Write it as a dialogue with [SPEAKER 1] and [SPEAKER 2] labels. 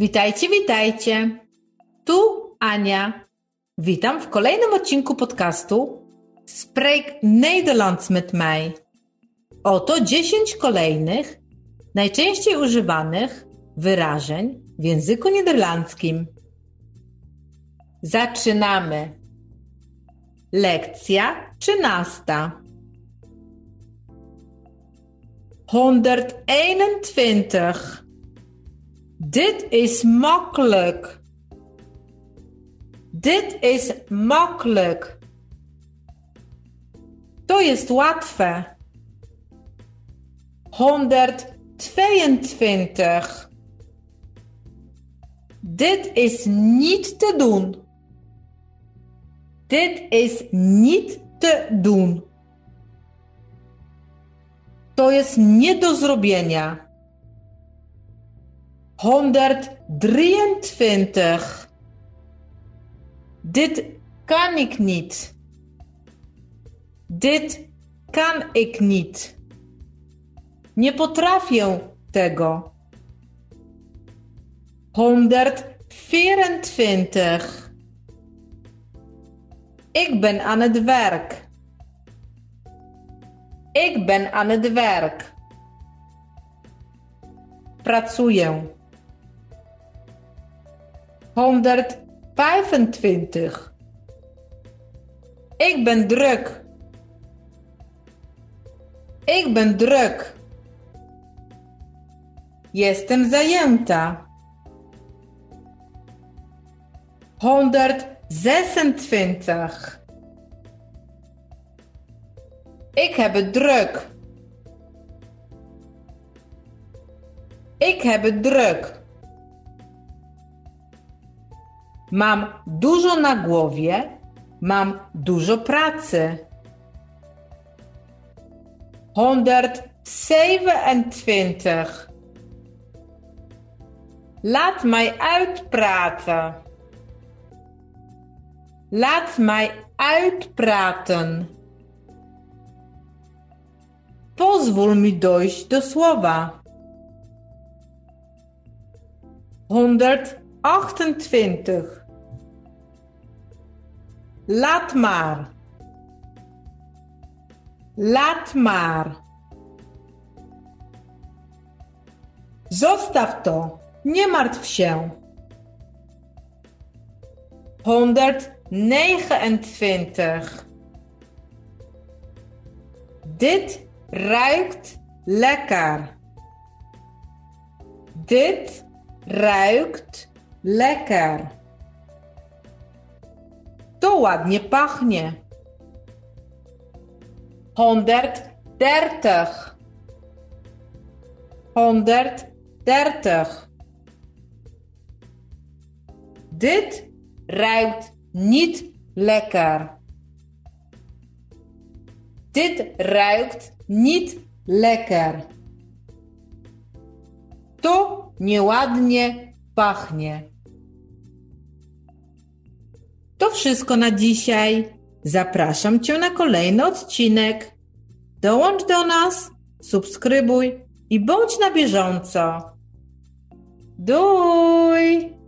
[SPEAKER 1] Witajcie, witajcie. Tu Ania. Witam w kolejnym odcinku podcastu Spreek Nederlands met mij. Oto 10 kolejnych, najczęściej używanych wyrażeń w języku niderlandzkim. Zaczynamy. Lekcja 13. 121. Dit is makkelijk. Dit is makkelijk. To jest łatwe. 122. Dit is niet te doen. Dit is niet te doen. To jest nie do zrobienia. 123. Dit kan ik niet. Dit kan ik niet. Nie potrafię tego. 124. Ik ben aan het werk. Ik ben aan het werk. Pracuję. 125. Ik ben druk. Ik ben druk. Jestem zajęta. 126. Ik heb het druk. Ik heb het druk. Mam dużo na głowie, mam dużo pracy. 127. Laat mij uitpraten. Laat mij uitpraten. Pozwól mi dojść do słowa. 128. Laat maar. Laat maar. Zostaw to. Nie martw się. 129. Dit ruikt lekker. Dit ruikt lekker. Ładnie pachnie. 130. 130. Dit ruikt niet lekker. Dit ruikt niet lekker. To nieładnie pachnie. Wszystko na dzisiaj. Zapraszam Cię na kolejny odcinek. Dołącz do nas, subskrybuj i bądź na bieżąco. Duj!